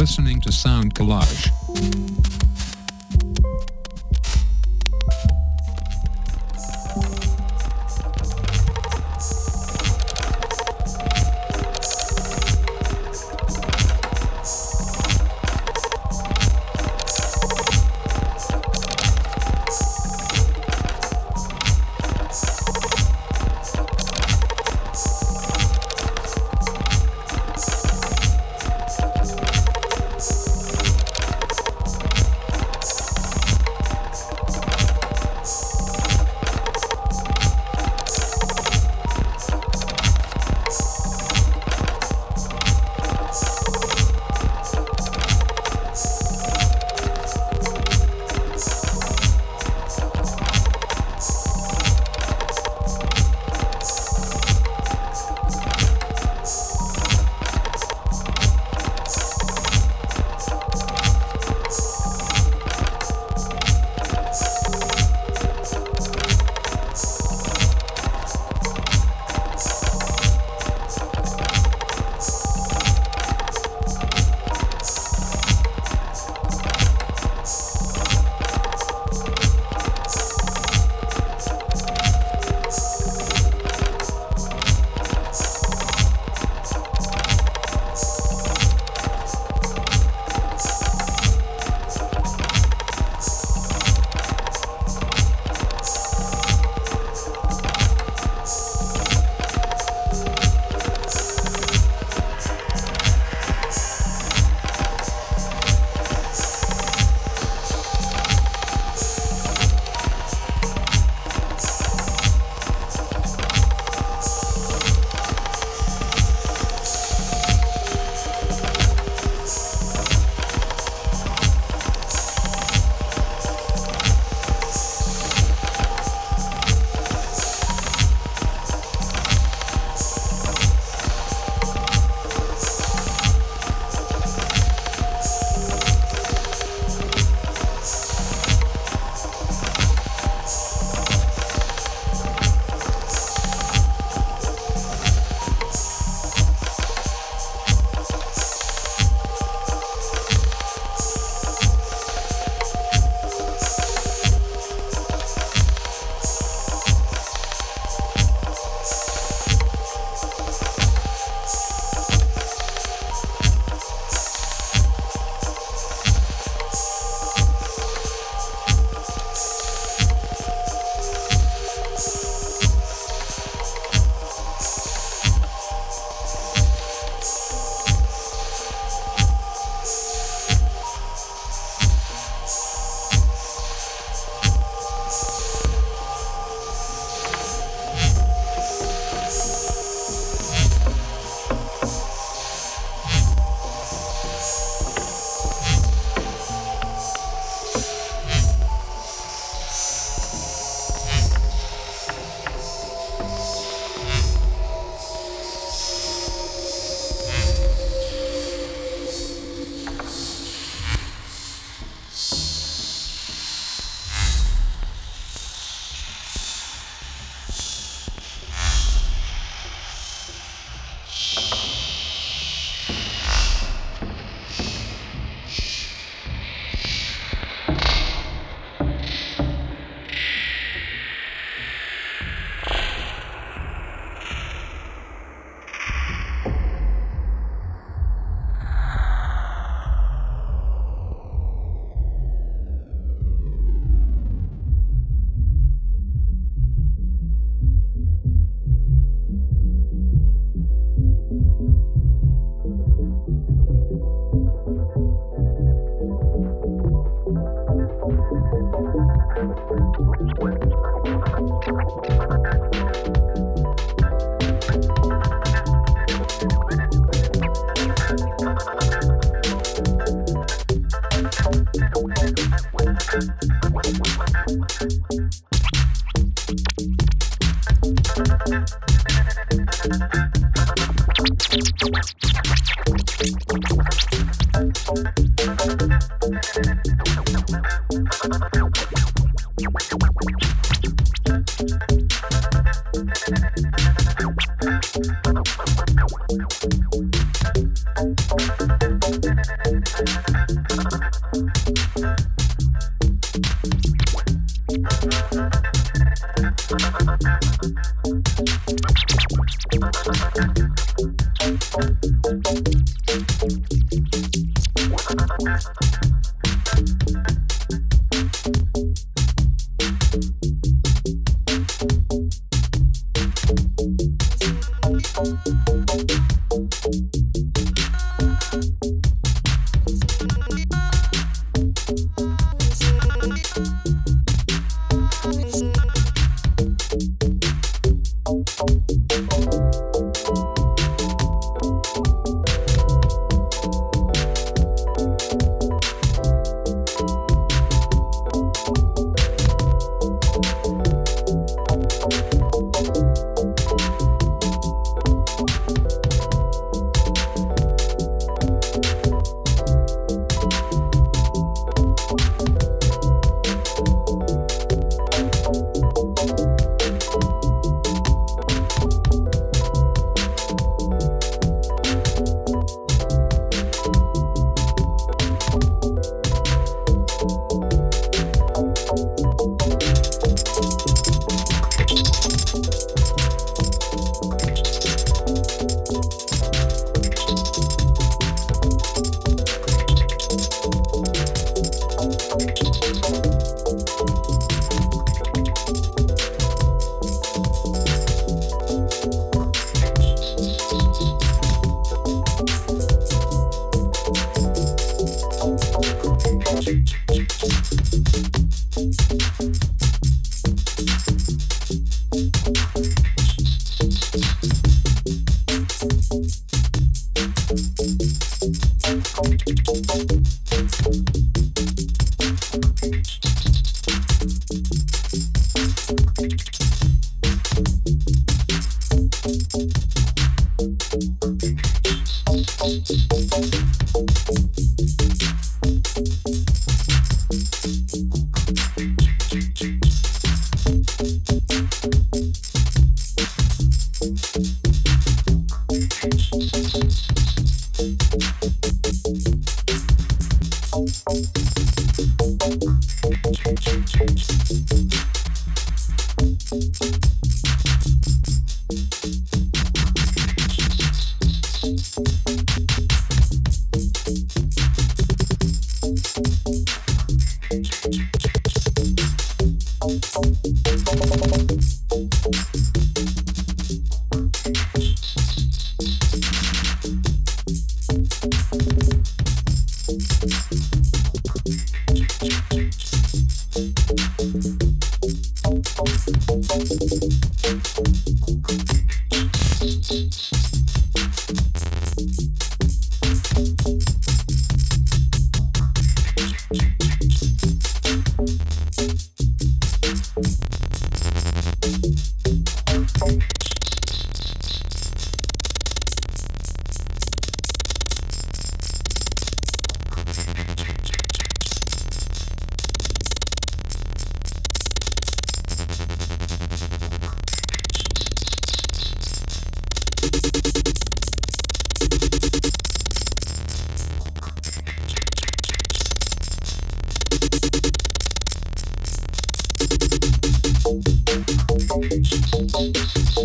listening to Sound Collage.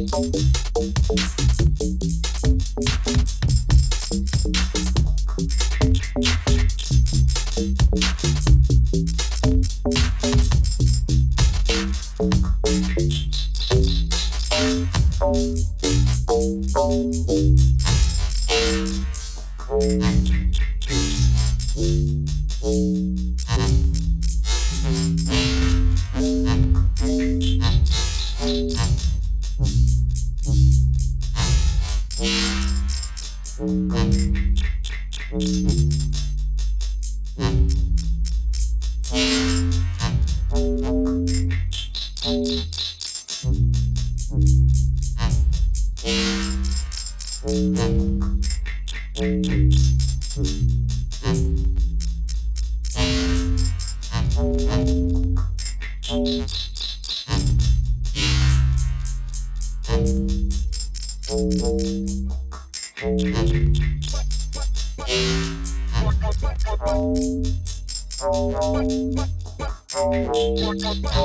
Thank you. What's up?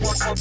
What